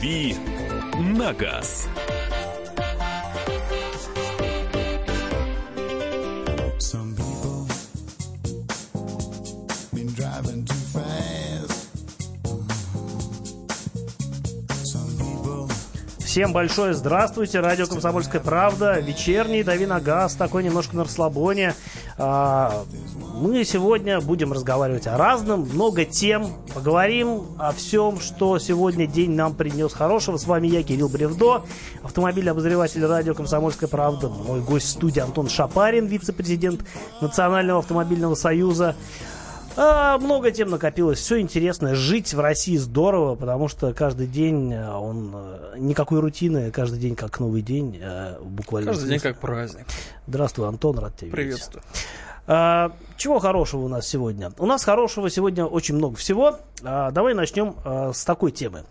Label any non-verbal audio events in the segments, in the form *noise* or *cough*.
«Дави на газ». Всем большое здравствуйте, радио «Комсомольская правда», вечерний «Дави на газ», такой немножко на расслабоне. А, Мы сегодня будем разговаривать о разном, много тем, поговорим о всем, что сегодня день нам принес хорошего. С вами я, Кирилл Бревдо, автомобильный обозреватель радио «Комсомольская правда», мой гость в студии Антон Шапарин, вице-президент Национального автомобильного союза. А, много тем накопилось, все интересное. Жить в России здорово, потому что каждый день а, он а, никакой рутины, каждый день как новый день, а, буквально. Каждый день как праздник. Здравствуй, Антон, рад тебя видеть. Приветствую. А, чего хорошего у нас сегодня? У нас хорошего сегодня очень много всего. А, давай начнем а, с такой темы.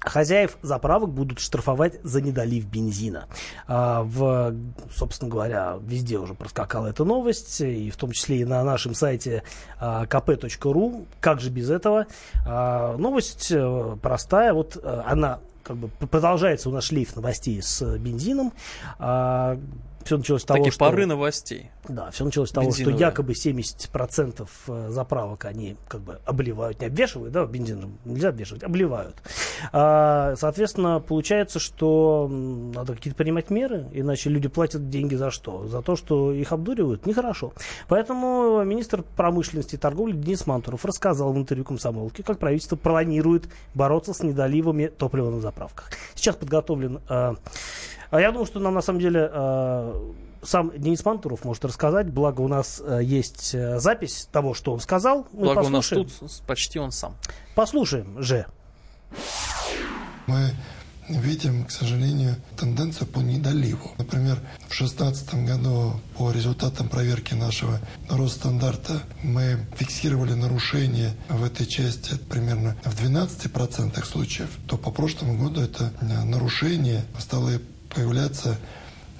Хозяев заправок будут штрафовать за недолив бензина. В, собственно говоря, везде уже проскакала эта новость, и в том числе и на нашем сайте а, kp.ru. Как же без этого? Новость э, простая, вот э, она как бы продолжается у нас шлейф новостей с бензином. Все началось с того, Такие что... пары новостей. Да, все началось с того, что якобы 70% э, заправок они как бы обливают, не обвешивают, да, бензин же нельзя обвешивать, обливают. А, соответственно, получается, что надо какие-то принимать меры, иначе люди платят деньги за что? За то, что их обдуривают? Нехорошо. Поэтому министр промышленности и торговли Денис Мантуров рассказал в интервью комсомолке, как правительство планирует бороться с недоливами топлива на заправках. Сейчас подготовлен... э, а я думаю, что нам на самом деле э, сам Денис Мантуров может рассказать, благо у нас э, есть э, запись того, что он сказал. Мы Благо у нас послушаем. тут почти он сам. Послушаем же. мы видим, к сожалению, тенденцию по недоливу. Например, в 2016 году по результатам проверки нашего Росстандарта мы фиксировали нарушения в этой части примерно в 12% случаев, то по прошлому году это нарушение стало появляться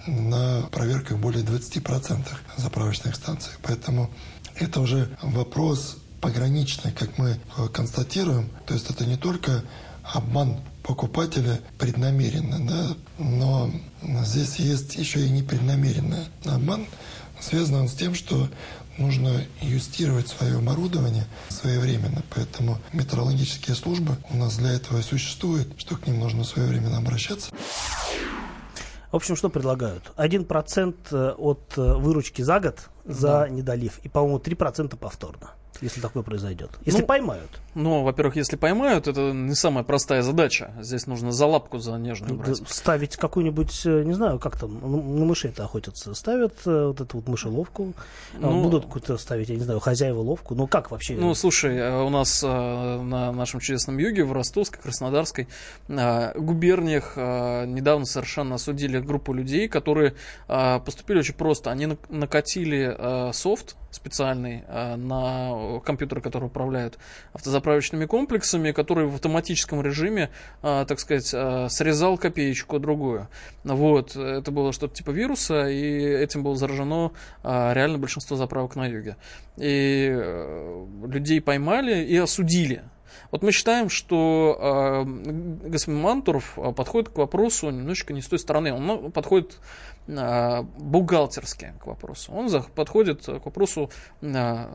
на проверках более 20% заправочных станций. Поэтому это уже вопрос пограничный, как мы э, констатируем. То есть это не только обман покупателя преднамеренно, да, но здесь есть еще и непреднамеренный обман. Связан он с тем, что нужно юстировать свое оборудование своевременно. Поэтому метеорологические службы у нас для этого и существуют, что к ним нужно своевременно обращаться. В общем, что предлагают? 1% э, от э, выручки за год за недолив. И, по-моему, 3% повторно, если такое произойдет. Если Ну, поймают. Ну, во-первых, если поймают, это не самая простая задача. Здесь нужно за лапку за нежную брать. Ставить какую-нибудь, э, не знаю, как там, на мышей-то охотятся. Ставят э, вот эту вот мышеловку. а Ну, Будут какую-то ставить, я не знаю, хозяева ловку. Ну, как вообще? Ну, слушай, э, у нас на нашем чудесном юге, в Ростовской, Краснодарской губерниях недавно совершенно осудили группу людей, которые поступили очень просто. Они нак- накатили софт специальный э, на компьютеры, которые управляют автозаправочными комплексами, который в автоматическом режиме, э, так сказать, э, срезал копеечку другую. Вот, это было что-то типа вируса, и этим было заражено реально большинство заправок на юге. И э, людей поймали и осудили. Вот мы считаем, что э, господин Мантуров подходит к вопросу немножечко не с той стороны. Он ну, подходит бухгалтерски к вопросу. Он подходит к вопросу, э,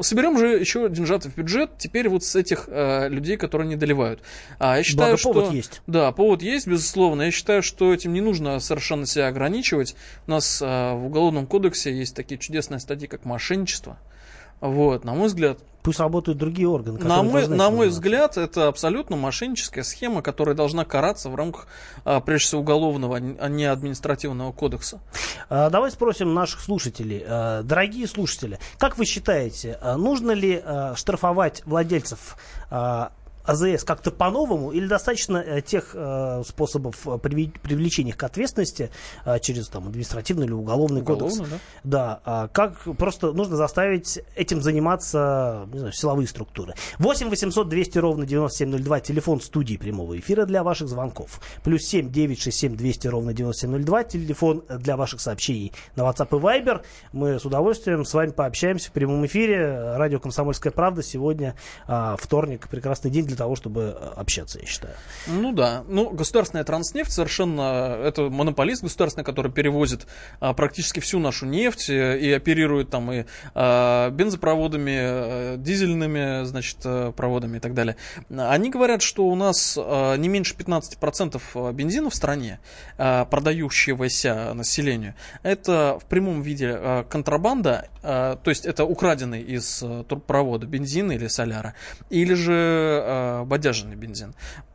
соберем же еще деньжаты в бюджет, теперь вот с этих э, людей, которые не доливают. А я считаю, Благо, что... повод есть. Да, повод есть, безусловно. Я считаю, что этим не нужно совершенно себя ограничивать. У нас э, в Уголовном кодексе есть такие чудесные статьи, как мошенничество. Вот, на мой взгляд, Пусть работают другие органы. на мой, на мой взгляд, это абсолютно мошенническая схема, которая должна караться в рамках, а, прежде всего, уголовного, а не административного кодекса. А, Давай спросим наших слушателей. А, Дорогие слушатели, как вы считаете, нужно ли штрафовать владельцев АЗС как-то по-новому или достаточно э, тех э, способов э, привлечения к ответственности э, через там, административный или уголовный, кодекс? Уголовно, да? Да, а как просто нужно заставить этим заниматься не знаю, силовые структуры. 8 800 200 ровно 9702, телефон студии прямого эфира для ваших звонков. Плюс 7 967 200 ровно 9702, телефон для ваших сообщений на WhatsApp и Viber. Мы с удовольствием с вами пообщаемся в прямом эфире. Радио «Комсомольская правда» сегодня а, вторник, прекрасный день для для того, чтобы э, общаться, я считаю. Ну да. Ну, государственная транснефть совершенно... Это монополист государственный, который перевозит а, практически всю нашу нефть э, и оперирует там и а, бензопроводами, а, дизельными, значит, проводами и так далее. Они говорят, что у нас а, не меньше 15% бензина в стране, а, продающегося населению, это в прямом виде а, контрабанда, а, то есть это украденный из а, турбопровода бензин или соляра, или же а, бодяженный бензин.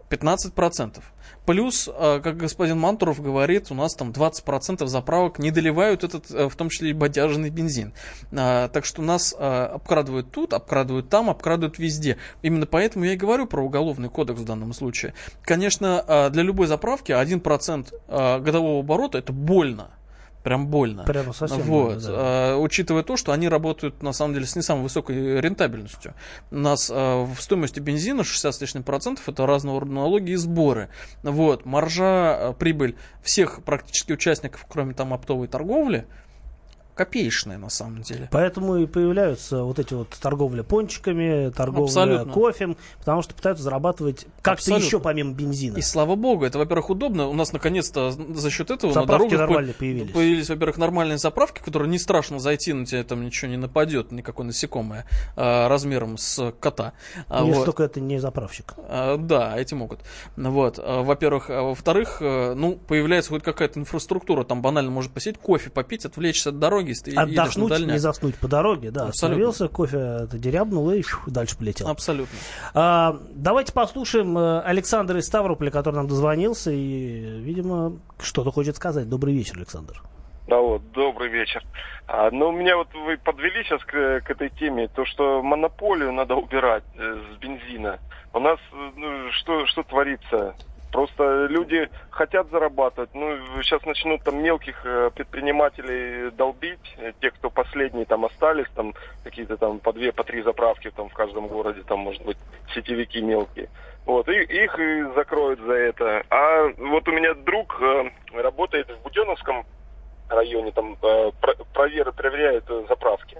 15%. Плюс, как господин Мантуров говорит, у нас там 20% заправок не доливают этот, э, в том числе и бодяжный бензин. А, Так что нас а, обкрадывают тут, обкрадывают там, обкрадывают везде. Именно поэтому я и говорю про уголовный кодекс в данном случае. Конечно, а, для любой заправки 1% а, годового оборота это больно. Прям больно. Прямо совсем Вот. больно, да. А, учитывая то, что они работают на самом деле с не самой высокой рентабельностью. У нас а, в стоимости бензина 60 с лишним процентов это разного рода налоги и сборы. Вот. Маржа, а, прибыль всех практически участников, кроме там оптовой торговли, копеечная на самом деле. Поэтому и появляются вот эти вот торговля пончиками, торговля Абсолютно. кофем, потому что пытаются зарабатывать как-то еще помимо бензина. И слава богу, это, во-первых, удобно. У нас наконец-то за счет этого Заправки на дорогах по- появились. появились, во-первых, нормальные заправки, которые не страшно зайти, на тебя там ничего не нападет, никакое насекомое а, размером с кота. А, Если вот. только это не заправщик. А, Да, эти могут. Ну Вот. Во-первых. Во-вторых, э, ну, появляется хоть какая-то инфраструктура. Там банально может посидеть, кофе попить, отвлечься от дороги, едешь на Отдохнуть, дальняк. не заснуть по дороге, да. Абсолютно. Остановился, кофе дерябнул и дальше полетел. Абсолютно. А, давайте послушаем э, Александра из Ставрополя, который нам дозвонился и, видимо, что-то хочет сказать. Добрый вечер, Александр. Да вот, добрый вечер. А, ну, меня вот вы подвели сейчас к, к этой теме, то, что монополию надо убирать э, с бензина. У нас э, ну, что, что творится? Просто люди хотят зарабатывать. Ну, сейчас начнут там мелких э, предпринимателей долбить, э, те, кто последние там остались, там какие-то там по две, по три заправки там в каждом городе, там, может быть, сетевики мелкие. Вот, и их и закроют за это. А вот у меня друг э, работает в Буденовском районе, там э, про- провер- проверяют э, заправки.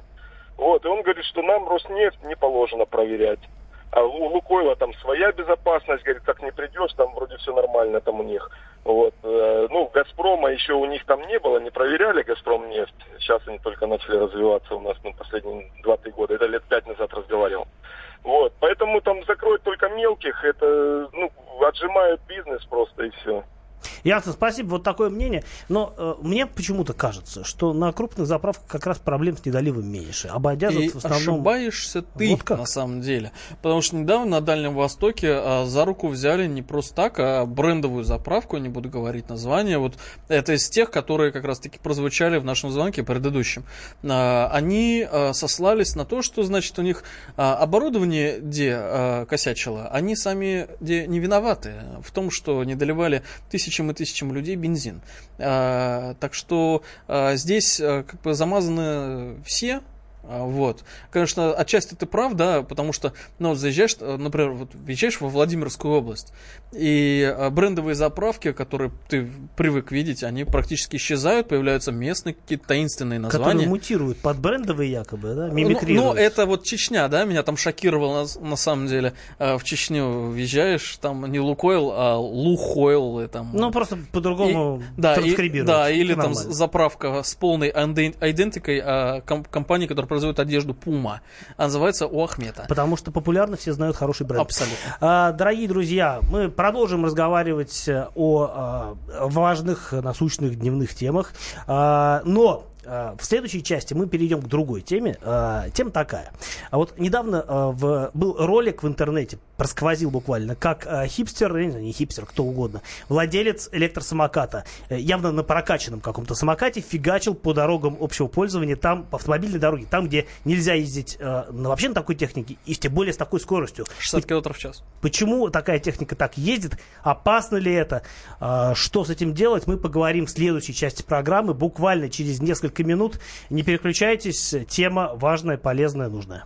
Вот, и он говорит, что нам Роснефть не положено проверять. А у Лукойла там своя безопасность, говорит, как не придешь, там вроде все нормально там у них. Вот, э, ну, Газпрома еще у них там не было, не проверяли Газпром нефть. Сейчас они только начали развиваться у нас, ну, последние 2-3 года. Это лет пять назад разговаривал. Вот, поэтому там закроют только мелких, это, ну, отжимают бизнес просто и все. Ясно, спасибо. Вот такое мнение. Но э, мне почему-то кажется, что на крупных заправках как раз проблем с недоливом меньше. Обойдя И в основном... ошибаешься ты, Вот как? на самом деле. Потому что недавно на Дальнем Востоке а, за руку взяли не просто так, а брендовую заправку, не буду говорить название. Вот это из тех, которые как раз-таки прозвучали в нашем звонке предыдущем. А, они а, сослались на то, что, значит, у них а, оборудование, где а, косячило, они сами где не виноваты в том, что не доливали тысячам и тысячам людей бензин. А, так что а, здесь а, как бы замазаны все, Вот. Конечно, отчасти ты прав, да, потому что, ну, вот заезжаешь, э, например, вот въезжаешь во Владимирскую область, и э, брендовые заправки, которые ты привык видеть, они практически исчезают, появляются местные какие-то таинственные Которые названия. мутируют под брендовые якобы, да, Ну, мимикрируют. ну, это вот Чечня, да, меня там шокировало на, на самом деле. Э, В Чечню въезжаешь, там не Лукойл, а Лухойл. И там, Ну, просто по-другому и- да, и- да, или там заправка с полной идентикой а, ком- компании, которая производит одежду Puma. А называется у Ахмета. Потому что популярно все знают хороший бренд. Абсолютно. А, Дорогие друзья, мы продолжим разговаривать э, о а, важных, насущных дневных темах. А, Но в следующей части мы перейдем к другой теме. Тема такая. А вот недавно в- был ролик в интернете, просквозил буквально, как а, хипстер, я не хипстер, кто угодно, владелец электросамоката, э, явно на прокачанном каком-то самокате, фигачил по дорогам общего пользования, там, по автомобильной дороге, там, где нельзя ездить э, вообще на такой технике, и тем более с такой скоростью. 60 км в час. Почему такая техника так ездит? Опасно ли это? А, Что с этим делать? Мы поговорим в следующей части программы, буквально через несколько минут. Не переключайтесь, тема важная, полезная, нужная.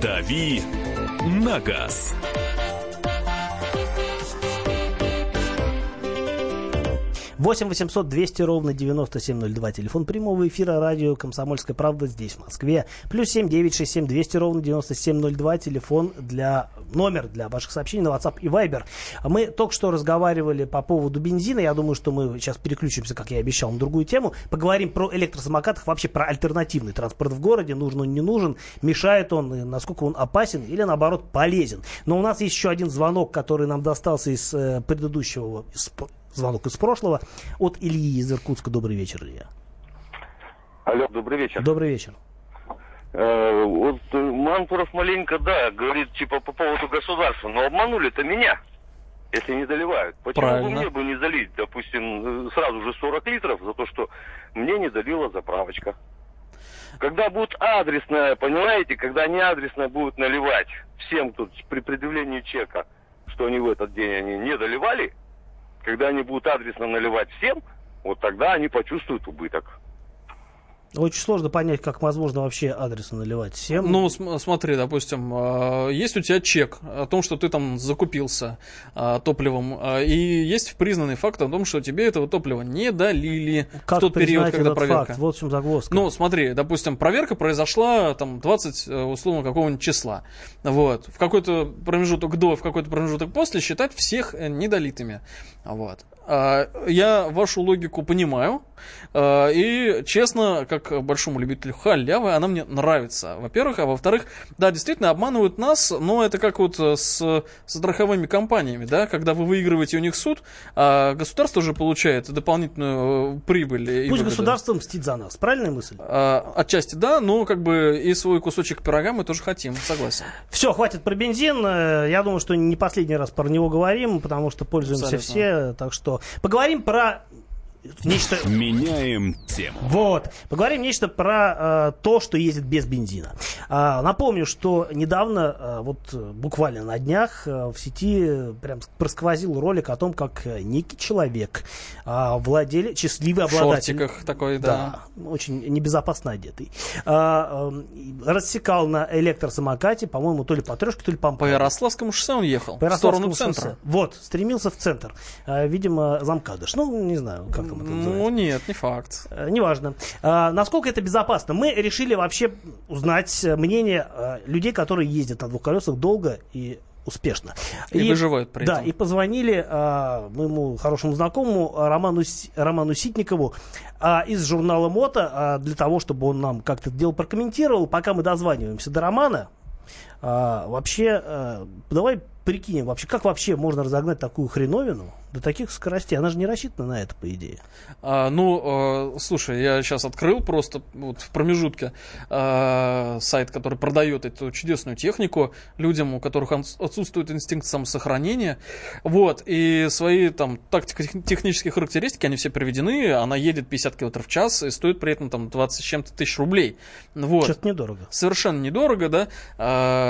«Дави на газ». 8 800 200 ровно 9702. Телефон прямого эфира радио «Комсомольская правда» здесь, в Москве. Плюс 7 967 200 ровно 9702. Телефон для номер для ваших сообщений на WhatsApp и Viber. Мы только что разговаривали по поводу бензина. Я думаю, что мы сейчас переключимся, как я и обещал, на другую тему. Поговорим про электросамокатах, вообще про альтернативный транспорт в городе. Нужен он, не нужен, мешает он, насколько он опасен или, наоборот, полезен. Но у нас есть еще один звонок, который нам достался из э, предыдущего, звонок из прошлого от Ильи из Иркутска. Добрый вечер, Илья. Алло, добрый вечер. Добрый вечер. Э, вот э, Мантуров маленько, да, говорит, типа, по поводу государства, но обманули-то меня, если не доливают. Почему бы Правильно. мне бы не залить, допустим, э, сразу же 40 литров за то, что мне не долила заправочка? Когда будет адресная, понимаете, когда они адресная будут наливать всем тут при предъявлении чека, что они в этот день они не доливали, когда они будут адресно наливать всем, вот тогда они почувствуют убыток. Очень сложно понять, как возможно вообще адресно наливать всем. Ну, см- смотри, допустим, э, есть у тебя чек о том, что ты там закупился э, топливом, э, и есть признанный факт о том, что тебе этого топлива не долили как в тот период, когда проверка. факт? Вот в чем загвоздка. Ну, смотри, допустим, проверка произошла там 20, э, условно, какого-нибудь числа. Вот. В какой-то промежуток до, в какой-то промежуток после считать всех э, недолитыми. Вот. А, Я вашу логику понимаю. А, И, честно, как большому любителю халявы, она мне нравится. Во-первых, а во-вторых, да, действительно, обманывают нас, но это как вот э, с с страховыми компаниями, да, когда вы выигрываете у них суд, а государство уже получает дополнительную э, прибыль. Пусть государство мстит за нас. Правильная мысль? А, Отчасти да, но как бы и свой кусочек пирога мы тоже хотим, согласен. Все, хватит про бензин. Э, Я думаю, что не последний раз про него говорим, потому что пользуемся Абсолютно. все. Так что поговорим про нечто Меняем тему. Вот. Поговорим нечто про э, то, что ездит без бензина. А, напомню, что недавно, э, вот э, буквально на днях, э, в сети э, прям просквозил ролик о том, как э, некий человек, э, владелец, счастливый В обладатель... шортиках такой, да. Да, очень небезопасно одетый. А, эм, рассекал на электросамокате, по-моему, то ли по трешке, то ли по По Ярославскому шоссе он ехал, по в сторону центра. шоссе. Вот, стремился в центр. А, видимо, замкадыш. Ну, не знаю, как там это называется. Ну нет, не факт. Э, Неважно. А, насколько это безопасно? Мы решили вообще узнать мнение э, людей, которые ездят на двух колесах долго и успешно. И выживают при да, этом. и позвонили а, моему хорошему знакомому Роману, Роману Ситникову а, из журнала «Мото» а, для того, чтобы он нам как-то дело прокомментировал. Пока мы дозваниваемся до Романа, а, вообще, а, давай прикинем, вообще, как вообще можно разогнать такую хреновину до таких скоростей? Она же не рассчитана на это, по идее. А, ну, э, слушай, я сейчас открыл просто вот в промежутке э, сайт, который продает эту чудесную технику людям, у которых отсутствует инстинкт самосохранения. Вот, и свои там тактико-технические характеристики, они все приведены. Она едет 50 км в час и стоит при этом там 20 с чем-то тысяч рублей. Вот. Что-то недорого. совершенно недорого, да, А,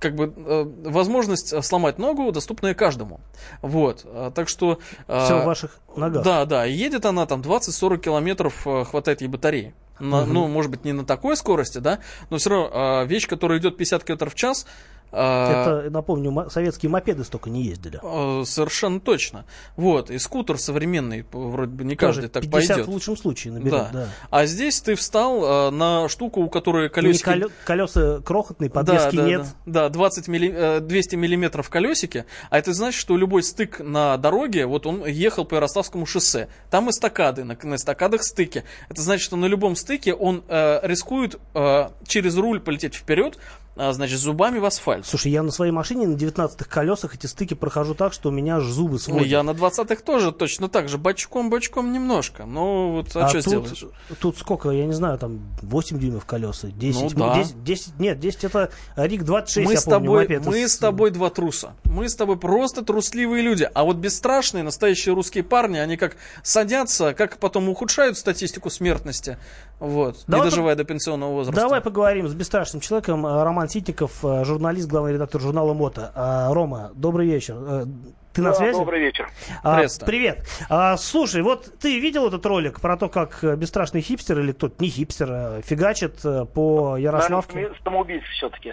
как бы э, возможность э, сломать ногу доступная каждому. Вот, а, так что... а, Все в ваших ногах. Да, да, едет она там 20-40 километров, э, хватает ей батареи. На- Мгм. Ну, может быть, не на такой скорости, да, но все равно а, вещь, которая идет 50 километров в час, Это, напомню, советские мопеды столько не ездили. э, совершенно точно. Вот, и скутер современный, вроде бы не Тоже каждый так 50 пойдет. в лучшем случае наберет, Да. да. А здесь ты встал э, на штуку, у которой колесики... колё- колеса крохотные, подвески да, да, нет. Да, да 20 милли- э, 200 миллиметров колесики, а это значит, что любой стык на дороге, вот он ехал по Ярославскому шоссе, там эстакады, на, на эстакадах стыки. Это значит, что на любом стыке он э, рискует э, через руль полететь вперед, а, значит, зубами в асфальт. Слушай, я на своей машине на 19-х колесах эти стыки прохожу так, что у меня аж зубы Ну, сводят. я на 20-х тоже точно так же, бочком-бочком немножко. Ну, вот, а, что тут, сделаешь? тут сколько, я не знаю, там 8 дюймов колеса, 10. Ну, да. 10, 10 нет, 10 это Рик 26, Мы я с, помню, тобой, мопед мы из- с тобой два труса. Мы с тобой просто трусливые люди. А вот бесстрашные, настоящие русские парни, они как садятся, как потом ухудшают статистику смертности, вот, Давай не доживая до пенсионного возраста. Давай поговорим с бесстрашным человеком. э, Роман Ситников, э, журналист, главный редактор журнала «Мото». А, Рома, добрый вечер. Э, Ты на Да, связи? Добрый вечер. А, привет. А, слушай, вот ты видел этот ролик про то, как э, бесстрашный хипстер или кто-то не хипстер э, фигачит э, по Ярославке? Наверное, самоубийца все-таки.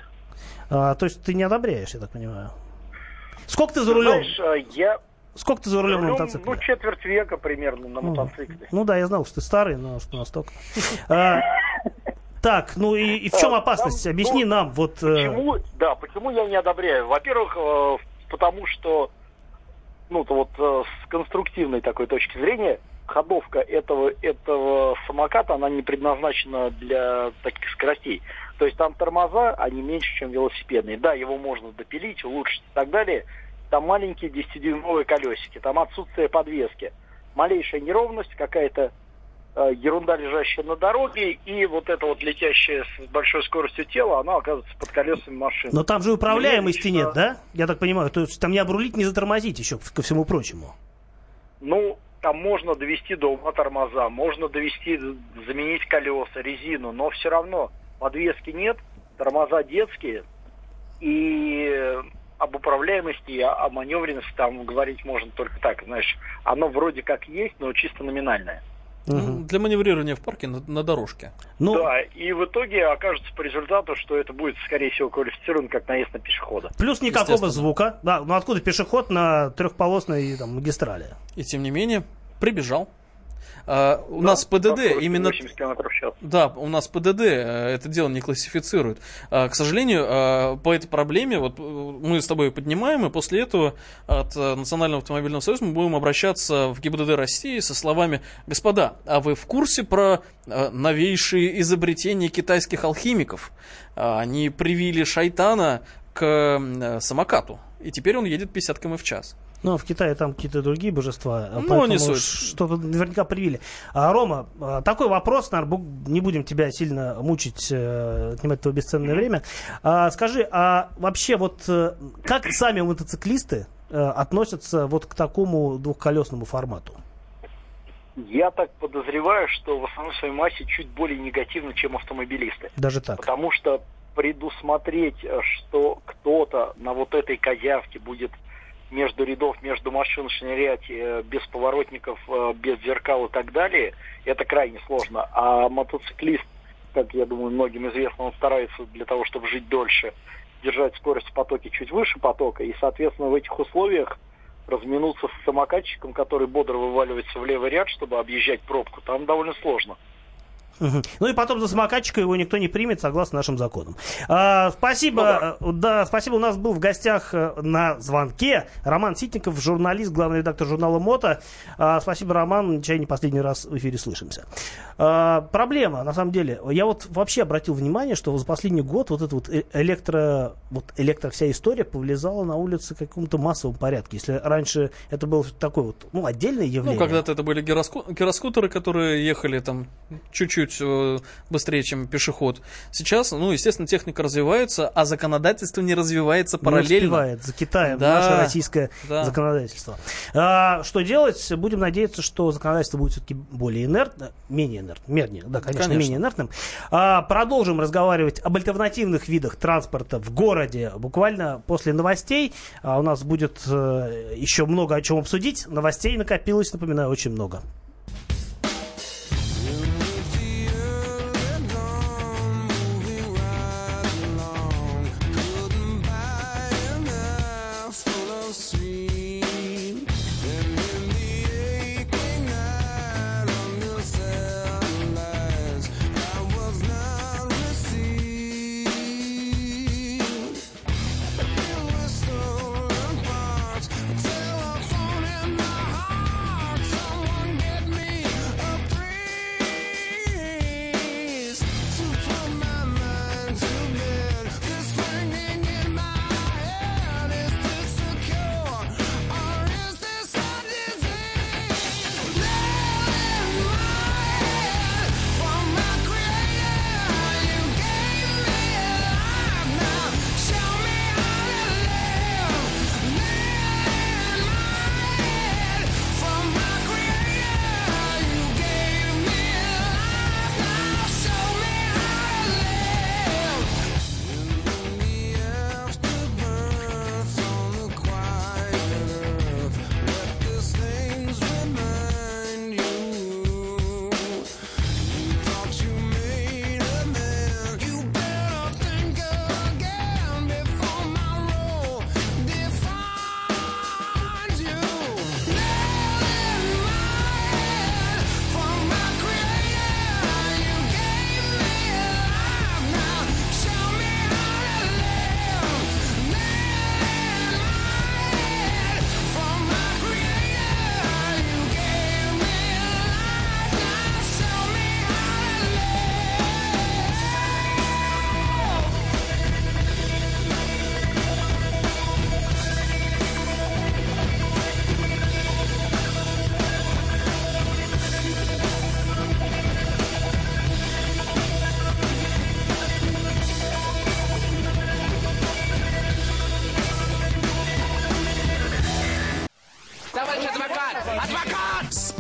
А, то есть ты не одобряешь, я так понимаю. Сколько ты за рулем? Знаешь, а, я Сколько ты за рулем на рулем, мотоцикле? ну, четверть века примерно на Ну, мотоцикле. Ну да, я знал, что ты старый, но что настолько. *laughs* Так, ну и, и в чем А, опасность? там, Объяни ну, нам. Вот, э, Почему? Да, почему я не одобряю? Во-первых, э, потому что, ну, то вот э, с конструктивной такой точки зрения, ходовка этого, этого самоката, она не предназначена для таких скоростей. То есть там тормоза, они меньше, чем велосипедные. Да, его можно допилить, улучшить и так далее. Там маленькие 10-дюймовые колесики, там отсутствие подвески. Малейшая неровность, какая-то э, ерунда, лежащая на дороге, и вот это вот летящее с большой скоростью тело, оно оказывается под колесами машины. но там же управляемости нет, да? Я так понимаю. То есть там не обрулить, не затормозить еще, ко всему прочему. Ну, там можно довести до ума тормоза, можно довести, заменить колеса, резину, но все равно подвески нет, тормоза детские, и э, об управляемости, о маневренности там говорить можно только так, знаешь, оно вроде как есть, но чисто номинальное. Ну, для маневрирования в парке на, на дорожке. Ну, Да, и в итоге окажется по результату, что это будет, скорее всего, квалифицировано как наезд на пешехода. плюс никакого звука. Да, ну откуда пешеход на трехполосной там, магистрали? И тем не менее, прибежал. А, у нас ПДД именно 80 км в час. Да, у нас ПДД э, это дело не классифицирует. А, К сожалению, э, по этой проблеме вот э, мы с тобой поднимаем, и после этого от э, Национального автомобильного союза мы будем обращаться в ГИБДД России со словами «Господа, а вы в курсе про новейшие изобретения китайских алхимиков? А, Они привили шайтана к самокату, и теперь он едет 50 км в час». Ну, в Китае там какие-то другие божества, Ну, поэтому не суть. что-то наверняка привили. А, Рома, а, такой вопрос, наверное, не будем тебя сильно мучить, э, отнимать твое бесценное время. А, скажи, а вообще вот э, как сами мотоциклисты э, относятся вот к такому двухколесному формату? Я так подозреваю, что в основной своей массе чуть более негативно, чем автомобилисты. Даже так. Потому что предусмотреть, что кто-то на вот этой козявке будет между рядов, между машин шнырять э, без поворотников, э, без зеркал и так далее, это крайне сложно. А мотоциклист, как я думаю, многим известно, он старается для того, чтобы жить дольше, держать скорость в потоке чуть выше потока. И, соответственно, в этих условиях разминуться с самокатчиком, который бодро вываливается в левый ряд, чтобы объезжать пробку, там довольно сложно. Ну и потом за самокатчика его никто не примет, согласно нашим законам. А, спасибо. э, да, спасибо. У нас был в гостях э, на звонке Роман Ситников, журналист, главный редактор журнала «Мото». А, спасибо, Роман. Чай не последний раз в эфире слышимся. А, проблема, на самом деле. Я вот вообще обратил внимание, что за последний год вот эта вот э- электро, вот электро вся история повлезала на улице в каком-то массовом порядке. Если раньше это было такое вот, ну, отдельное явление. Ну, когда-то это были гироску- гироскутеры, которые ехали там чуть-чуть э, быстрее, чем пешеход. Сейчас, ну, естественно, техника развивается, а законодательство не развивается Не параллельно. успевает за Китаем Да, наше российское да. законодательство. А, что делать? Будем надеяться, что законодательство будет все-таки более инертно, менее инертным, менее, да, конечно, Конечно. менее инертным. А, продолжим разговаривать об альтернативных видах транспорта в городе буквально после новостей. А, у нас будет э, еще много о чем обсудить. Новостей накопилось, напоминаю, очень много.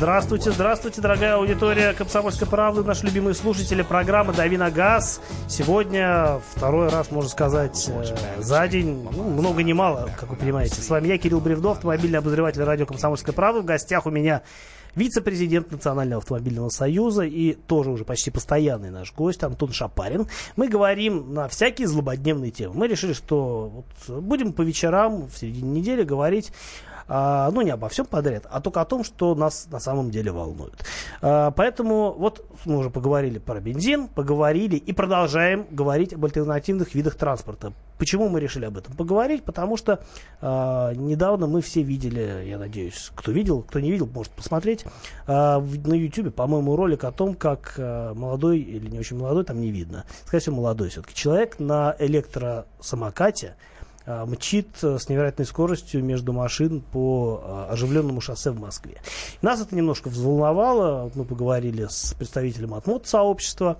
Здравствуйте, здравствуйте, дорогая аудитория Комсомольской правды, наши любимые слушатели программы «Дави на газ». Сегодня второй раз, можно сказать, э, за день, ну, много не мало, как вы понимаете. С вами я, Кирилл Бревдов, автомобильный обозреватель радио «Комсомольская правда». В гостях у меня вице-президент Национального автомобильного союза и тоже уже почти постоянный наш гость Антон Шапарин. Мы говорим на всякие злободневные темы. Мы решили, что вот будем по вечерам в середине недели говорить а, ну, не обо всем подряд, а только о том, что нас на самом деле волнует. А, поэтому вот мы уже поговорили про бензин, поговорили и продолжаем говорить об альтернативных видах транспорта. Почему мы решили об этом поговорить? Потому что а, недавно мы все видели, я надеюсь, кто видел, кто не видел, может посмотреть, на YouTube, по-моему, ролик о том, как молодой или не очень молодой, там не видно, скорее всего, молодой все-таки человек на электросамокате мчит э, с невероятной скоростью между машин по а, оживленному шоссе в Москве. Нас это немножко взволновало. Мы поговорили с представителем от мод-сообщества.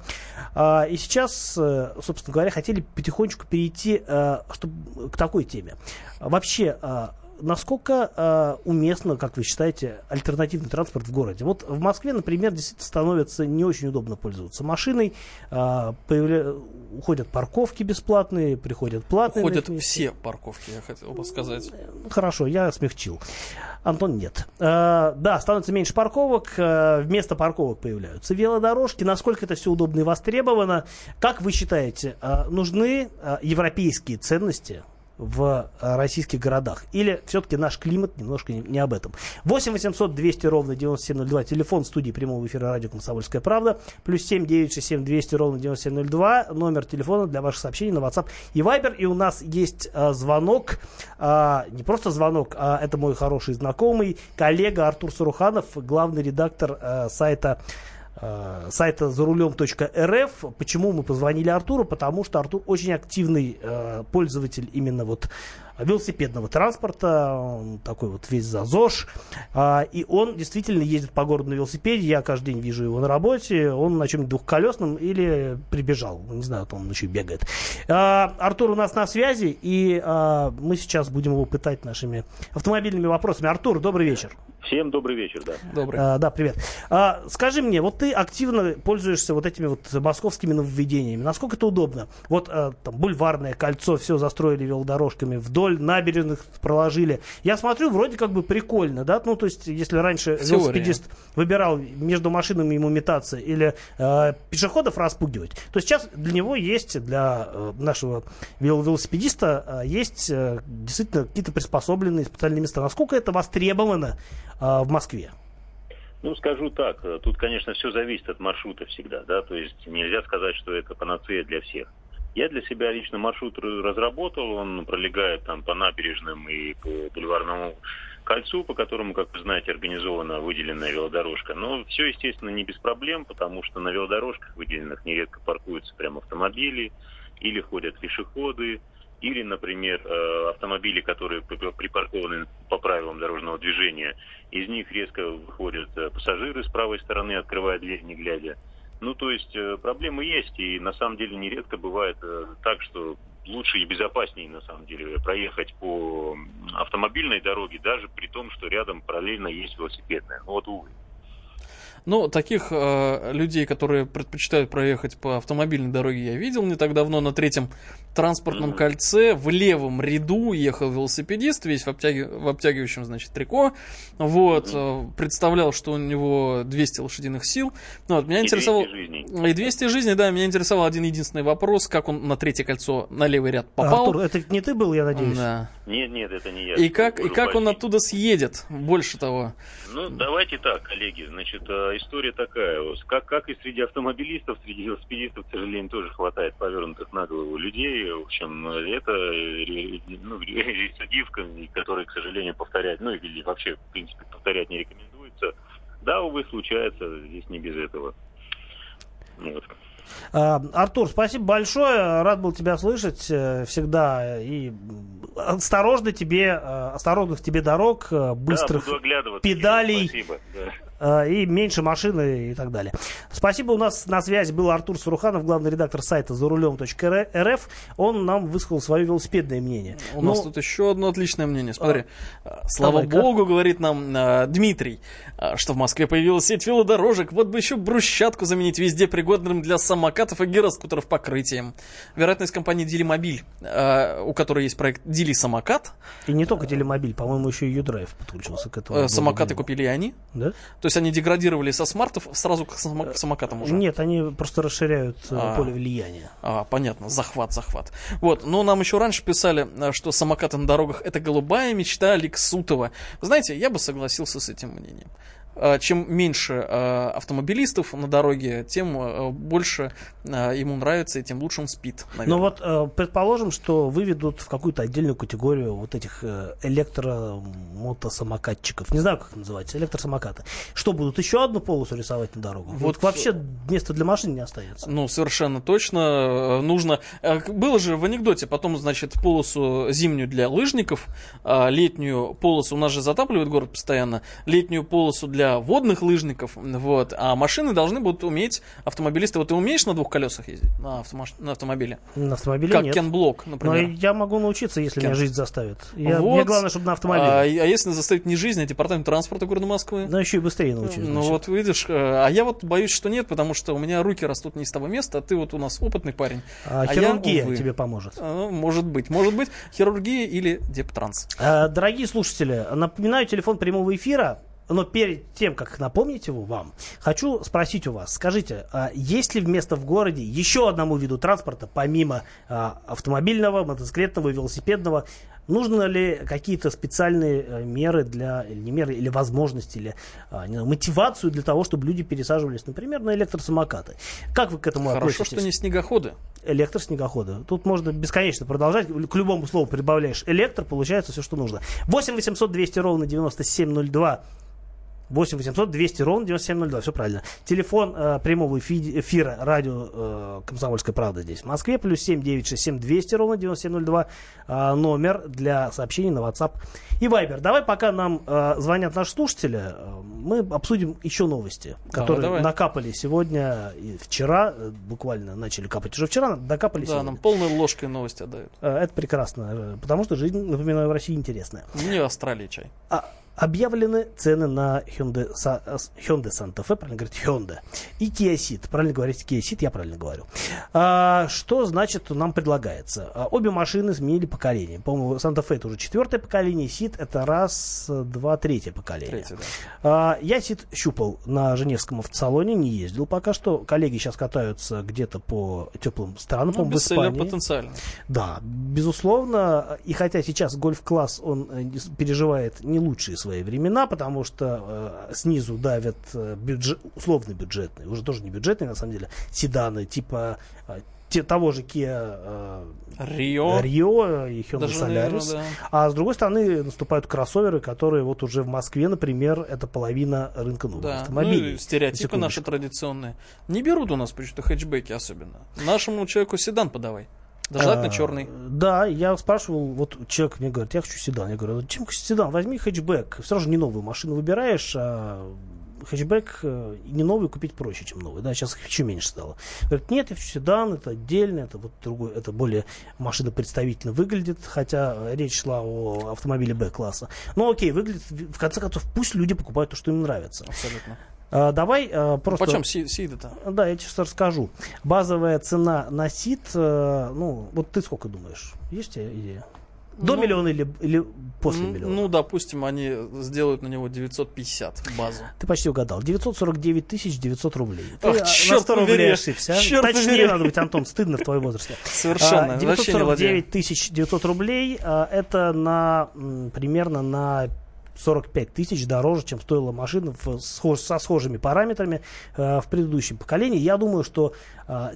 А, И сейчас, э, собственно говоря, хотели потихонечку перейти э, чтоб- к такой теме. Вообще, насколько э, уместно, как вы считаете, альтернативный транспорт в городе? Вот в Москве, например, действительно становится не очень удобно пользоваться машиной. э, появля- Уходят парковки бесплатные, приходят платные. Ходят на их место. все парковки, я хотел бы сказать. Хорошо, я смягчил. Антон нет. Э, да, становится меньше парковок, э, вместо парковок появляются велодорожки. Насколько это все удобно и востребовано? Как вы считаете, э, нужны э, европейские ценности в российских городах? Или все-таки наш климат немножко не, не об этом? 8 800 200 ровно 9702, телефон студии прямого эфира радио «Комсомольская правда», плюс 7 967 200 ровно 9702, номер телефона для ваших сообщений на WhatsApp и Viber. И у нас есть э, звонок, а, не просто звонок, а это мой хороший знакомый, коллега Артур Саруханов, главный редактор э, сайта э, сайта зарулем.рф. Почему мы позвонили Артуру? Потому что Артур очень активный э, пользователь именно вот велосипедного транспорта, он такой вот весь за ЗОЖ, А, и он действительно ездит по городу на велосипеде, я каждый день вижу его на работе, он на чем-нибудь двухколесном или прибежал, не знаю, там он еще и бегает. А, Артур у нас на связи, и а, мы сейчас будем его пытать нашими автомобильными вопросами. Артур, добрый вечер. Всем добрый вечер, да. Добрый. А, да, привет. А, скажи мне, вот ты активно пользуешься вот этими вот московскими нововведениями. Насколько это удобно? Вот а, там бульварное кольцо, все застроили велодорожками, вдоль набережных проложили. Я смотрю, вроде как бы прикольно, да? Ну, то есть, если раньше В теории. велосипедист выбирал между машинами ему метаться или э, пешеходов распугивать, то сейчас для него есть, для э, нашего вел- велосипедиста, э, есть э, действительно какие-то приспособленные специальные места. Насколько это востребовано э, в Москве? Ну, скажу так, э, тут, конечно, все зависит от маршрута всегда, да, то есть нельзя сказать, что это панацея для всех. Я для себя лично маршрут разработал, он пролегает там по набережным и по бульварному кольцу, по которому, как вы знаете, организована выделенная велодорожка. Но все, естественно, не без проблем, потому что на велодорожках выделенных нередко паркуются прям автомобили, или ходят пешеходы, или, например, э, автомобили, которые при- припаркованы по правилам дорожного движения, из них резко выходят э, пассажиры с правой стороны, открывая дверь, не глядя. Ну, то есть э, проблемы есть, и на самом деле нередко бывает э, так, что лучше и безопаснее, на самом деле, проехать по автомобильной дороге, даже при том, что рядом параллельно есть велосипедная. Ну, вот, увы. Ну, таких э, людей, которые предпочитают проехать по автомобильной дороге, я видел не так давно на третьем транспортном Мгм. кольце. В левом ряду ехал велосипедист, весь в, обтяги- в обтягивающем, значит, трико. Вот, э, представлял, что у него 200 лошадиных сил. Ну, вот, меня И интересовал... 200 жизней. И 200 жизней, да, меня интересовал один единственный вопрос, как он на третье кольцо на левый ряд попал. Артур, это не ты был, я надеюсь? Да. Нет, нет, это не я. И как, и как он оттуда съедет, больше того. Ну, давайте так, коллеги. Значит, э, история такая. Как, как и среди автомобилистов, среди велосипедистов, к сожалению, тоже хватает повернутых на голову людей. В общем, это э, ну, рецидивка, который, к сожалению, повторять, ну или вообще, в принципе, повторять не рекомендуется. Да, увы, случается, здесь не без этого. Вот. А, Артур, спасибо большое. Рад был тебя слышать э, всегда. И осторожно тебе, э, осторожных тебе дорог, Да, быстрых оглядываться. педалей. Спасибо. Э, и меньше машины и так далее. Спасибо. У нас на связи был Артур Суруханов, главный редактор сайта зарулем.рф. Он нам высказал свое велосипедное мнение. У Ну, нас тут еще одно отличное мнение. Смотри, а, слава давай-ка. богу, говорит нам а, Дмитрий, а, что в Москве появилась сеть велодорожек. Вот бы еще брусчатку заменить везде пригодным для самокатов и гироскутеров покрытием. Вероятно, из компании Дилимобиль, а, у которой есть проект Дили Самокат. И не только телемобиль, по-моему, еще и Юдрайв подключился к этому. Э, Самокаты купили и они. Да? То есть они деградировали со смартов сразу к само- к самокатам уже. Нет, они просто расширяют э, А. поле влияния. А, понятно, захват, захват. Вот, но нам еще раньше писали, а, что самокаты на дорогах это голубая мечта Лексутова. Вы знаете, я бы согласился с этим мнением. А, Чем меньше а, автомобилистов на дороге, тем а, больше ему нравится и тем лучше он спит. наверное. Но вот э, предположим, что выведут в какую-то отдельную категорию вот этих э, электромотосамокатчиков. Не знаю, как называется, электросамокаты. Что, будут еще одну полосу рисовать на дорогу? Вот Вот- вообще места для машин не остается. Ну, совершенно точно. э, Нужно... э, Было же в анекдоте, потом, значит, полосу зимнюю для лыжников, а летнюю полосу, у нас же затапливает город постоянно, летнюю полосу для водных лыжников, вот, а машины должны будут уметь, автомобилисты, вот ты умеешь на двух колесах ездить, на, автомаш- на автомобиле? На автомобиле как нет. Кен Блок, Но например. я могу научиться, если меня Кен. жизнь заставит. Я, Вот. Мне главное, чтобы на автомобиле. А, а если заставить не жизнь, а департамент транспорта города Москвы? Но еще и быстрее научусь. Ну значит. вот видишь, э, а я вот боюсь, что нет, потому что у меня руки растут не с того места, а ты вот у нас опытный парень. А я, хирургия увы. тебе поможет. А, ну, Может быть, может быть, хирургия или дептранс. Э, Дорогие слушатели, напоминаю телефон прямого эфира. Но перед тем, как напомнить его вам, хочу спросить у вас, скажите, а есть ли вместо в городе еще одному виду транспорта, помимо а, автомобильного, мотоциклетного, велосипедного, нужно ли какие-то специальные э, меры для, или не меры, или возможности, или а, не знаю, мотивацию для того, чтобы люди пересаживались, например, на электросамокаты? Как вы к этому Хорошо, относитесь? что не снегоходы. электроснегоходы. Тут можно бесконечно продолжать. К любому слову прибавляешь электро, получается все, что нужно. 8 800 200 ровно 9702. 8 800 200 ровно 9702. Все правильно. Телефон э, прямого эфи- эфира радио э, «Комсомольская правда» здесь в Москве. Плюс 7 967 200 ровно 9702. Э, номер для сообщений на WhatsApp и Viber. Давай, пока нам э, звонят наши слушатели, э, мы обсудим еще новости, которые давай. накапали сегодня и вчера. э, Буквально начали капать уже вчера, докапали Да, сегодня. нам полной ложкой новости отдают. Э, Это прекрасно, э, потому что жизнь, напоминаю, в России интересная. Мне Австралии чай. А, объявлены цены на Hyundai, Hyundai Santa Fe, правильно говорить, Hyundai, и Kia Ceed. Правильно говорить Kia Ceed, я правильно говорю. А, что значит нам предлагается? А, обе машины сменили поколение. По-моему, Santa Fe это уже четвертое поколение, Ceed это раз, два, третье поколение. Третье, да. А, Я Ceed щупал на Женевском автосалоне, не ездил пока что. Коллеги сейчас катаются где-то по теплым странам, Ну, бестселлер Испании. потенциально. Да, безусловно. И хотя сейчас гольф-класс, он э, переживает не лучшие свои времена, потому что э, снизу давят э, бюджет, условно бюджетные, уже тоже не бюджетные, на самом деле, седаны типа э, те- того же Kia Рио. Рио и Hyundai Даже, Solaris. наверное, да. А с другой стороны наступают кроссоверы, которые вот уже в Москве, например, это половина рынка новых Да, ну автомобилей. и стереотипы На наши традиционные. Не берут у нас почему-то хэтчбеки особенно. Нашему человеку седан подавай. Да желательно А, черный. Да, я спрашивал, вот человек мне говорит, я хочу седан. Я говорю, чем седан? Возьми хэтчбэк. Все равно не новую машину выбираешь, а хэтчбэк э, не новый купить проще, чем новый. Да, сейчас их еще меньше стало. Говорит, нет, я хочу седан, это отдельно, это вот другой, это более машина представительно выглядит, хотя речь шла о автомобиле Б-класса. Ну окей, выглядит, в конце концов, пусть люди покупают то, что им нравится. Абсолютно. А, давай а, просто... Почем си- сиды-то? Да, я тебе сейчас расскажу. Базовая цена на СИД, э, ну, вот ты сколько думаешь? Есть у тебя идея? До Ну, миллиона или, или после миллиона? Ну, допустим, они сделают на него 950 базу. Ты почти угадал. 949 тысяч 900 рублей. Ах, Ты, а, черт на 100 рублей побери, ошибся. а? черт Точнее побери. надо быть, Антон, стыдно в твоем возрасте. *laughs* Совершенно. А, вообще не владею. 949 тысяч 900 рублей, а, это на примерно на 45 тысяч дороже, чем стоила машина в, со схожими параметрами э, в предыдущем поколении. Я думаю, что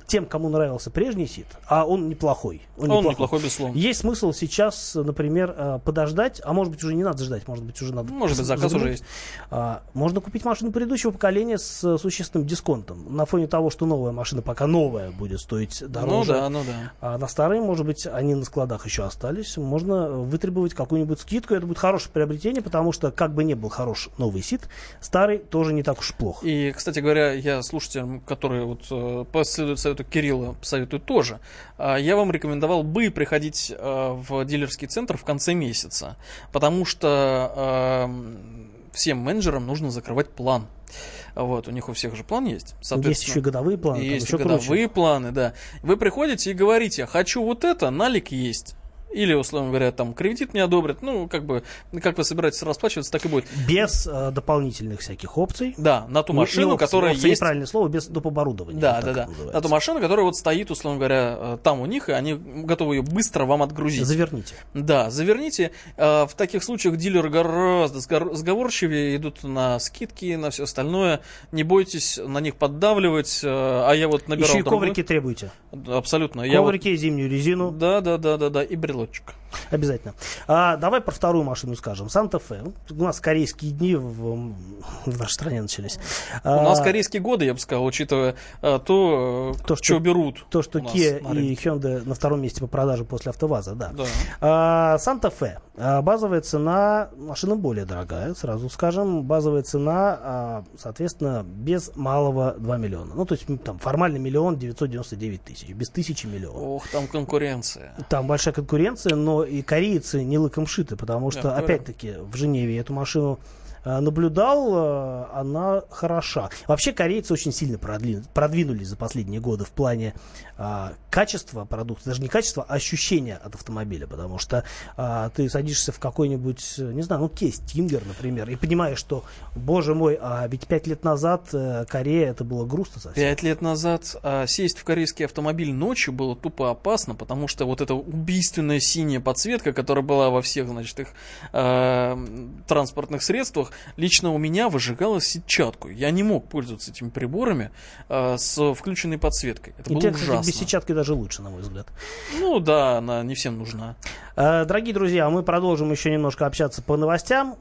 тем, кому нравился прежний СИД, а он неплохой, Он неплохой, безусловно. есть смысл сейчас, например, э, подождать, а может быть уже не надо ждать, может быть уже надо... Может быть, заказ заглянуть. уже есть. А, Можно купить машину предыдущего поколения с э, существенным дисконтом. На фоне того, что новая машина пока новая будет стоить Ну дороже. да, ну да. А на старые, может быть, они на складах еще остались. Можно вытребовать какую-нибудь скидку. Это будет хорошее приобретение, потому что, как бы не был хорош новый СИД, старый тоже не так уж плох. И, кстати говоря, я слушателям, которые вот э, последуют совету Кирилла, советую тоже. А, Я вам рекомендовал бы приходить э, в дилерский центр в конце месяца, потому что эм, всем менеджерам нужно закрывать план. Вот, у них у всех же план есть. Есть еще и годовые планы. Есть еще годовые круче. планы, да. Вы приходите и говорите, хочу вот это, налик есть. Или, условно говоря, там кредит не одобрят. Ну, как бы, как вы собираетесь расплачиваться, так и будет. Без э, дополнительных всяких опций. Да, на ту машину, опций, которая опции есть. неправильное слово, без доп. оборудования. Да, Вот да, да. На ту машину, которая вот стоит, условно говоря, э, там у них, и они готовы ее быстро вам отгрузить. Заверните. Да, заверните. Э, В таких случаях дилеры гораздо сговорчивее идут на скидки, на все остальное. Не бойтесь на них поддавливать. э, А я вот набирал... Еще и коврики требуйте. Абсолютно. Я вот- Коврики, зимнюю резину. Да, да, да, да, да. И брелочек. Обязательно. А, давай про вторую машину скажем. Санта-Фе. У нас корейские дни в, в нашей стране начались. У нас А, корейские годы, я бы сказал, учитывая э, то, То, что что- берут. То, что нас Kia и. Hyundai на втором месте по продаже после АвтоВАЗа, да. Да. А, Санта-Фе. А, Базовая цена, машина более дорогая, сразу скажем. Базовая цена, а, соответственно, без малого 2 миллиона. Ну, то есть там формально миллион 999 тысяч, без тысячи миллион. Ох, там конкуренция. Там большая конкуренция, но и корейцы не лыком шиты, потому что, говорю. опять-таки, в Женеве эту машину наблюдал, э, она хороша. Вообще корейцы очень сильно продли- продвинулись за последние годы в плане а, качества продукта, даже не качества, а ощущения от автомобиля, потому что а, ты садишься в какой-нибудь, э, не знаю, ну кейс Тингер, например, и понимаешь, что, боже мой, а ведь пять лет назад э, Корея это было грустно совсем. Пять лет назад а, сесть в корейский автомобиль ночью было тупо опасно, потому что вот эта убийственная синяя подсветка, которая была во всех, значит, их а, транспортных средствах, лично у меня выжигала сетчатку. Я не мог пользоваться этими приборами а, с включенной подсветкой. Это И было тебе, кстати, ужасно. без сетчатки даже лучше, на мой взгляд. Ну да, она не всем нужна. Э, Дорогие друзья, мы продолжим еще немножко общаться по новостям.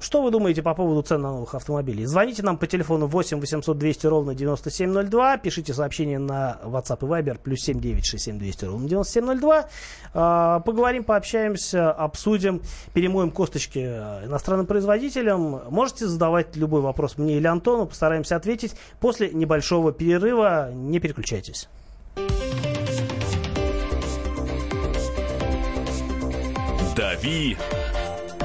Что вы думаете по поводу цен на новых автомобилей? Звоните нам по телефону 8 800 200 ровно 9702. Пишите сообщение на WhatsApp и Viber плюс 7 967 200 ровно 9702. Э, Поговорим, пообщаемся, обсудим, перемоем косточки э, иностранным производителям. Можете задавать любой вопрос мне или Антону. Постараемся ответить после небольшого перерыва. Не переключайтесь. «Дави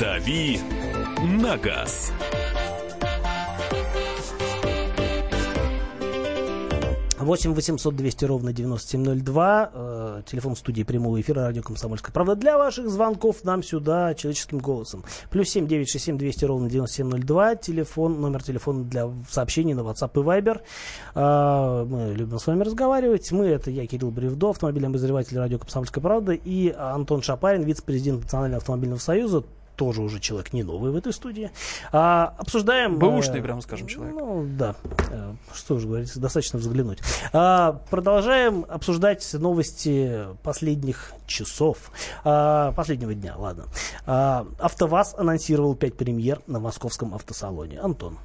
«Дави на газ». Восемь 800 200 ровно 9702. Э, телефон студии прямого эфира радио «Комсомольская правда». Для ваших звонков нам сюда человеческим голосом. Плюс 7 967 200 ровно 9702. Телефон, номер телефона для сообщений на WhatsApp и Viber. Э, мы любим с вами разговаривать. Мы, это я, Кирилл Бревдо, автомобильный обозреватель радио «Комсомольская правда». И Антон Шапарин, вице-президент Национального автомобильного союза тоже уже человек не новый в этой студии. А, обсуждаем... Бэушный, э, прямо скажем, человек. Ну, да. Э, Что же говорить, достаточно взглянуть. А, продолжаем обсуждать новости последних часов. А, последнего дня, ладно. А, АвтоВАЗ анонсировал 5 премьер на московском автосалоне. Антон.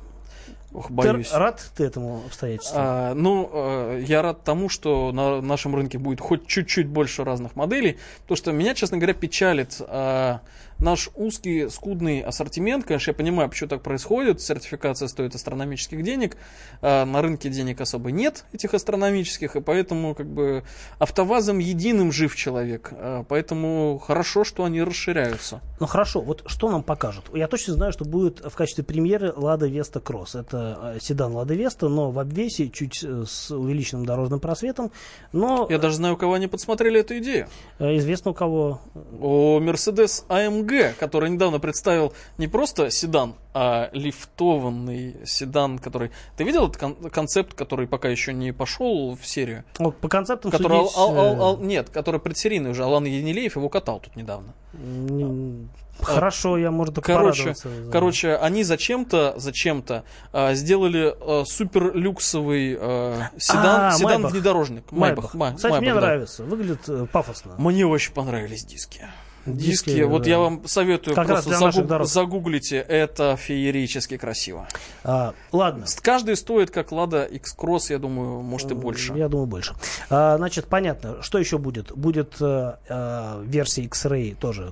Ох, Ты боюсь. рад ты этому обстоятельству? А, ну, э, я рад тому, что на нашем рынке будет хоть чуть-чуть больше разных моделей, потому что меня, честно говоря, печалит а, наш узкий, скудный ассортимент. Конечно, я понимаю, почему так происходит. Сертификация стоит астрономических денег. а на рынке денег особо нет, этих астрономических, и поэтому как бы автовазом единым жив человек. А, поэтому хорошо, что они расширяются. Ну хорошо, вот что нам покажут? Я точно знаю, что будет в качестве премьеры Лада Веста Кросс. Это э, седан Лада Веста, но в обвесе, чуть э, с увеличенным дорожным просветом. Но Я даже знаю, у кого они подсмотрели эту идею. э, известно у кого. О Mercedes AMG, который недавно представил не просто седан, а лифтованный седан, который... Ты видел этот кон- концепт, который пока еще не пошел в серию? Вот по концептам Который судить, Ал- Ал- э, Ал- нет, который предсерийный уже. Алан Енилеев его катал тут недавно. м, Хорошо, я, может, Короче, короче, они зачем-то, зачем-то а, сделали а, супер люксовый а, седан, А, седан Майбах. внедорожник. Майбах. Ма- Кстати, мне Майбах, да. нравится. Выглядит э, пафосно. Мне очень понравились диски. Диски, Диски, вот да. я вам советую Как просто дорог. загуглите, это феерически красиво. А, ладно. Каждый стоит как Лада X-Cross, я думаю, может и больше. Я думаю, больше. А, значит, понятно. Что еще будет? Будет э, э, версия X-Ray тоже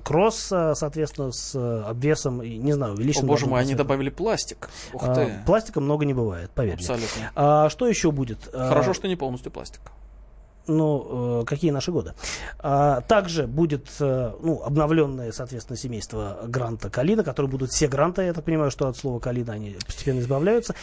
э, соответственно, с э, обвесом, не знаю, О увеличенным. боже мой, они просветом. добавили пластик. Ух А, ты. Пластика много не бывает, поверь мне. Абсолютно. А, что еще будет? А, Хорошо, что не полностью пластик. Ну, э, какие наши годы? А, также будет э, ну, обновленное, соответственно, семейство Гранта Калина, которые будут все Гранта, я так понимаю, что от слова Калина они постепенно избавляются.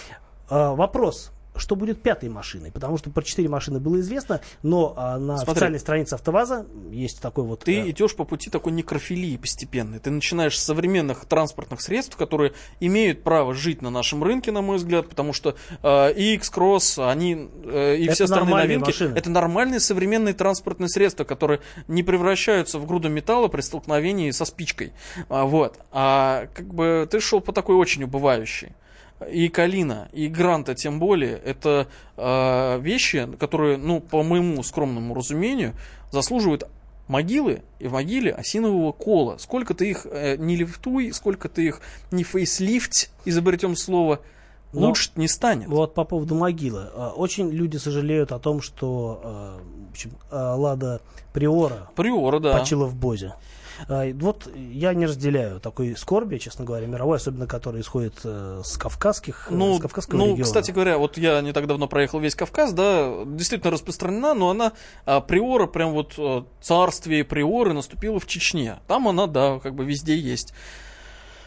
А, вопрос. Что будет пятой машиной? Потому что про четыре машины было известно, но а, на Смотри. официальной странице АвтоВАЗа есть такой вот... Ты э, идешь по пути такой некрофилии постепенной. Ты начинаешь с современных транспортных средств, которые имеют право жить на нашем рынке, на мой взгляд, потому что э, и X-Cross, они э, и Это все остальные новинки, машины. это нормальные современные транспортные средства, которые не превращаются в груду металла при столкновении со спичкой. А, вот. А как бы ты шел по такой очень убывающей. И Калина, и Гранта тем более, это э, вещи, которые, ну, по моему скромному разумению, заслуживают могилы и в могиле осинового кола. Сколько ты их э, не лифтуй, сколько ты их не фейслифть, изобретем слово, Но- лучше не станет. Вот по поводу могилы. А, Очень люди сожалеют о том, что э, в общем, Лада Приора Приора, да. почила в Бозе. А, Вот я не разделяю такой скорби, честно говоря, мировой, особенно которая исходит э, с кавказских, э, Ну, с кавказского ну региона. кстати говоря, вот я не так давно проехал весь Кавказ, да, действительно распространена, но она а, приора, прям вот а, царствие приоры наступило в Чечне. Там она, да, как бы везде есть.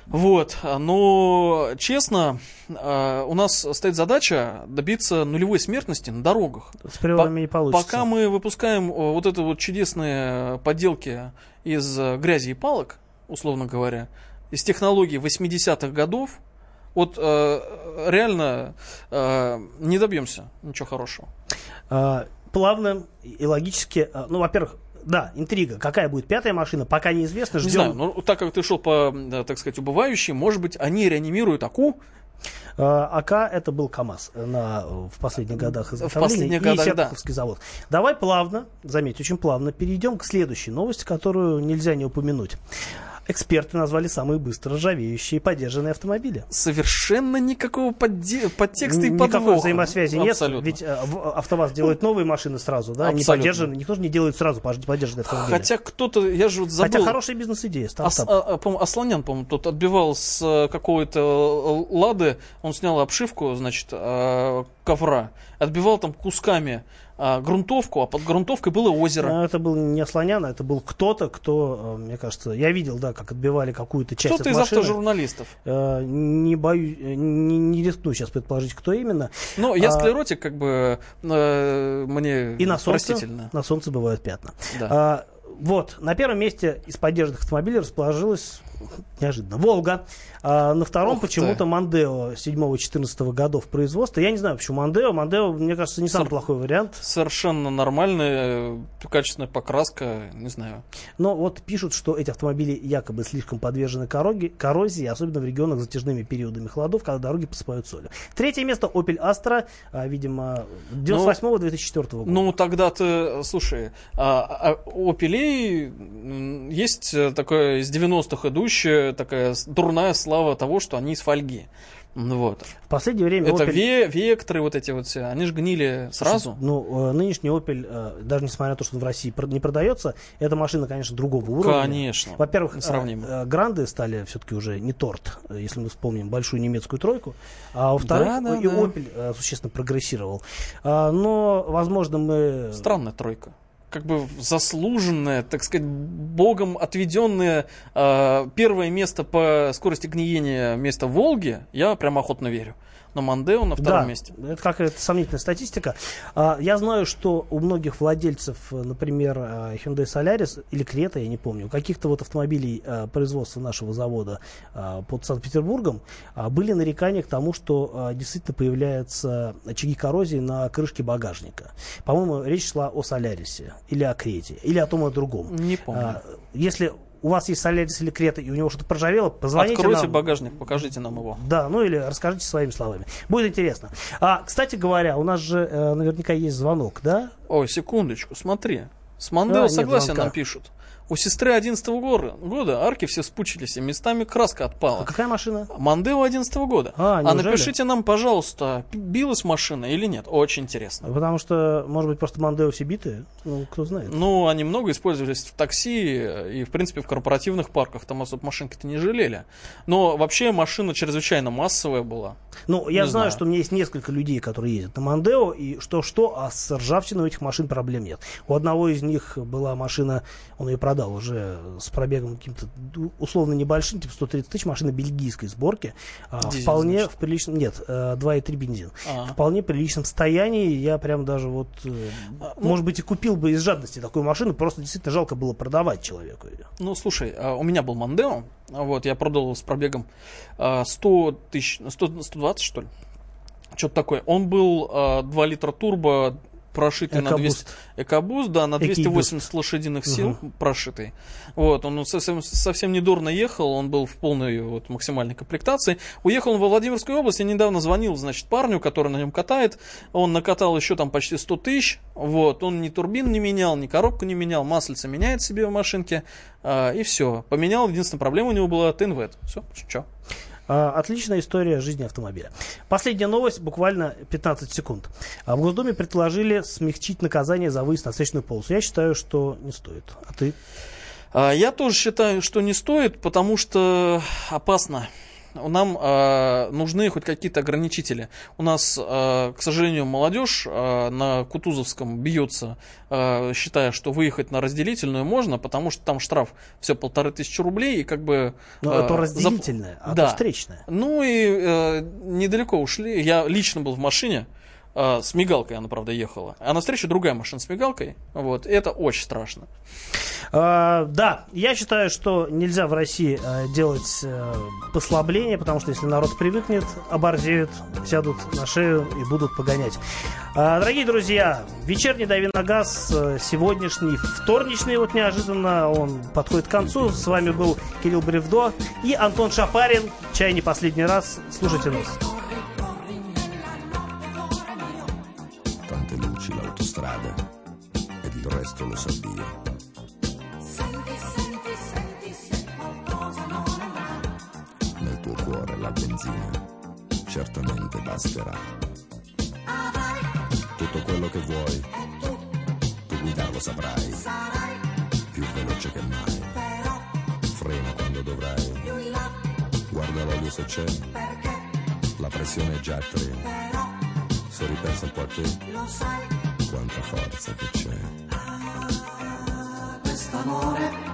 Вот, но честно, а, у нас стоит задача добиться нулевой смертности на дорогах. С приорами не получится. Пока мы выпускаем э, вот это вот чудесные подделки из э, грязи и палок, условно говоря, из технологий 80-х годов, вот э, реально э, не добьемся ничего хорошего. А, плавно и логически, ну, во-первых, да, интрига. Какая будет пятая машина, пока неизвестно. Не Ждем. знаю, ну так как ты шел по, э, так сказать, убывающей, может быть, они реанимируют АКУ, А, АК это был КАМАЗ на, в последних годах изготовления последних и годах, да. Серпуховский завод. Давай плавно, заметь, очень плавно перейдем к следующей новости, которую нельзя не упомянуть. Эксперты назвали самые быстро ржавеющие подержанные автомобили. совершенно никакого подде- подтекста и Никакой подвоха. взаимосвязи нет, Абсолютно. ведь э, АвтоВАЗ делает новые машины сразу, да, не Абсолютно. поддержанные, никто же не делает сразу под- поддержанные автомобили. Хотя кто-то, я же вот забыл. Хотя хорошая бизнес-идея, стартап. а, а, по-моему, Асланян, по-моему, тот отбивал с э, какой-то э, лады, он снял обшивку, значит, ковра, отбивал там кусками э, грунтовку, а под грунтовкой было озеро. Но это был не Слоняна, это был кто-то, кто, э, мне кажется, я видел, да, как отбивали какую-то часть Кто-то от из машины. автожурналистов. Э, Не боюсь, э, не, не рискну сейчас предположить, кто именно. Ну, я А, склеротик, как бы, э, мне И на солнце, простительно. на солнце бывают пятна. Да. А, вот, на первом месте из поддержанных автомобилей расположилась неожиданно Волга. А на втором почему-то Мандео 7-14 годов производства. Я не знаю, почему Мандео. Мандео, мне кажется, не самый Сор- плохой вариант. Совершенно нормальная, э, качественная покраска, не знаю. Но вот пишут, что эти автомобили якобы слишком подвержены короги- коррозии, особенно в регионах с затяжными периодами холодов, когда дороги посыпают солью. Третье место Opel Astra, а, видимо, 98-2004 года. Ну, тогда ты, слушай, а, а, м, есть э, такое из 90-х идущее предыдущая такая дурная слава того, что они из фольги. Вот. В последнее время Это Opel- ве- векторы вот эти вот все, они же гнили сразу. Ну, э, нынешний Opel, э, даже несмотря на то, что он в России не продается, эта машина, конечно, другого уровня. Конечно. Во-первых, э, гранды стали все-таки уже не торт, если мы вспомним большую немецкую тройку. А во-вторых, Да, да, и да. Opel существенно прогрессировал. А, но, возможно, мы... Странная тройка. Как бы заслуженная, так сказать, богом отведенное э, первое место по скорости гниения место Волги, я прям охотно верю. Но Мандео на втором да, месте. это какая-то сомнительная статистика. А, Я знаю, что у многих владельцев, например, э, Hyundai Solaris или Крета, я не помню, каких-то вот автомобилей э, производства нашего завода под Санкт-Петербургом а, были нарекания к тому, что действительно появляются очаги коррозии на крышке багажника. По-моему, речь шла о Солярисе или о Крете, или о том и о другом. Не помню. А, Если у вас есть Солярис или Крета, и у него что-то проржавело, позвоните Откройте нам. багажник, покажите нам его. Да, ну или расскажите своими словами. Будет интересно. А, кстати говоря, у нас же э, наверняка есть звонок, да? Ой, секундочку, смотри. С Мандео А, звонка. нам пишут. У сестры 11 года, года арки все спучились, и местами краска А отпала. какая машина? Мандео 11 года. А, А, напишите нам, пожалуйста, билась машина или нет. Очень интересно. Потому что, может быть, просто Мандео все битые? Ну, кто знает. Ну, они много использовались в такси и, в принципе, в корпоративных парках. Там особо машинки-то не жалели. Но вообще машина чрезвычайно массовая была. Ну, я не знаю, знаю. что у меня есть несколько людей, которые ездят на Мандео, и что-что, а с ржавчиной у этих машин проблем нет. У одного из них была машина, он ее продал уже с пробегом каким-то условно небольшим, типа 130 тысяч, машина бельгийской сборки. а, Дизель, вполне значит. в приличном... Нет, э, 2,3 бензин. А. Вполне приличном состоянии. Я прям даже вот, э, А, ну- может быть, и купил бы из жадности такую машину, просто действительно жалко было продавать человеку ее. Ну, слушай, а, у меня был Мандео, а вот, я продал его с пробегом а, 100 тысяч, 100, 120, что ли? Что-то такое. Он был а, 2 литра турбо, прошитый на 200... Экобуст. Экобуст, да, на Экибуст. 280 лошадиных сил прошитый. Вот, он совсем, совсем недурно ехал, он был в полной вот, максимальной комплектации. Уехал он во Владимирскую область, я недавно звонил, значит, парню, который на нем катает. Он накатал еще там почти 100 тысяч. Вот, он ни турбин не менял, ни коробку не менял, маслица меняет себе в машинке. а, и все. Поменял, единственная проблема у него была ТНВ. Все, что? А, Отличная история жизни автомобиля. Последняя новость, буквально 15 секунд. А В Госдуме предложили смягчить наказание за выезд на встречную полосу. Я считаю, что не стоит. А ты? А, Я тоже считаю, что не стоит, потому что опасно. Нам а, нужны хоть какие-то ограничители. У нас, а, к сожалению, молодежь а, на Кутузовском бьется, а, считая, что выехать на разделительную можно, потому что там штраф все полторы тысячи рублей, и как бы... Ну, а, это зап- разделительное, а Да. встречное. Ну и э, недалеко ушли. Я лично был в машине. э, с мигалкой она, правда, ехала. А навстречу другая машина с мигалкой. Вот. Это очень страшно. А, да, я считаю, что нельзя в России э, делать э, послабления, потому что если народ привыкнет, оборзеют, сядут на шею и будут погонять. А, дорогие друзья, вечерний Дави на газ, э, сегодняшний, вторничный, вот неожиданно он подходит к концу. С вами был Кирилл Бревдо и Антон Шапарин. Чай не последний раз. Слушайте нас. L'autostrada ed il resto lo sa Dio. Nel tuo cuore la benzina certamente basterà. Tutto quello che vuoi, tu guidarlo saprai. Più veloce che mai. Frena quando dovrai. Guarda l'olio se c'è. La pressione è già a tre. Se ripensa un po' a te, quanta forza che c'è. E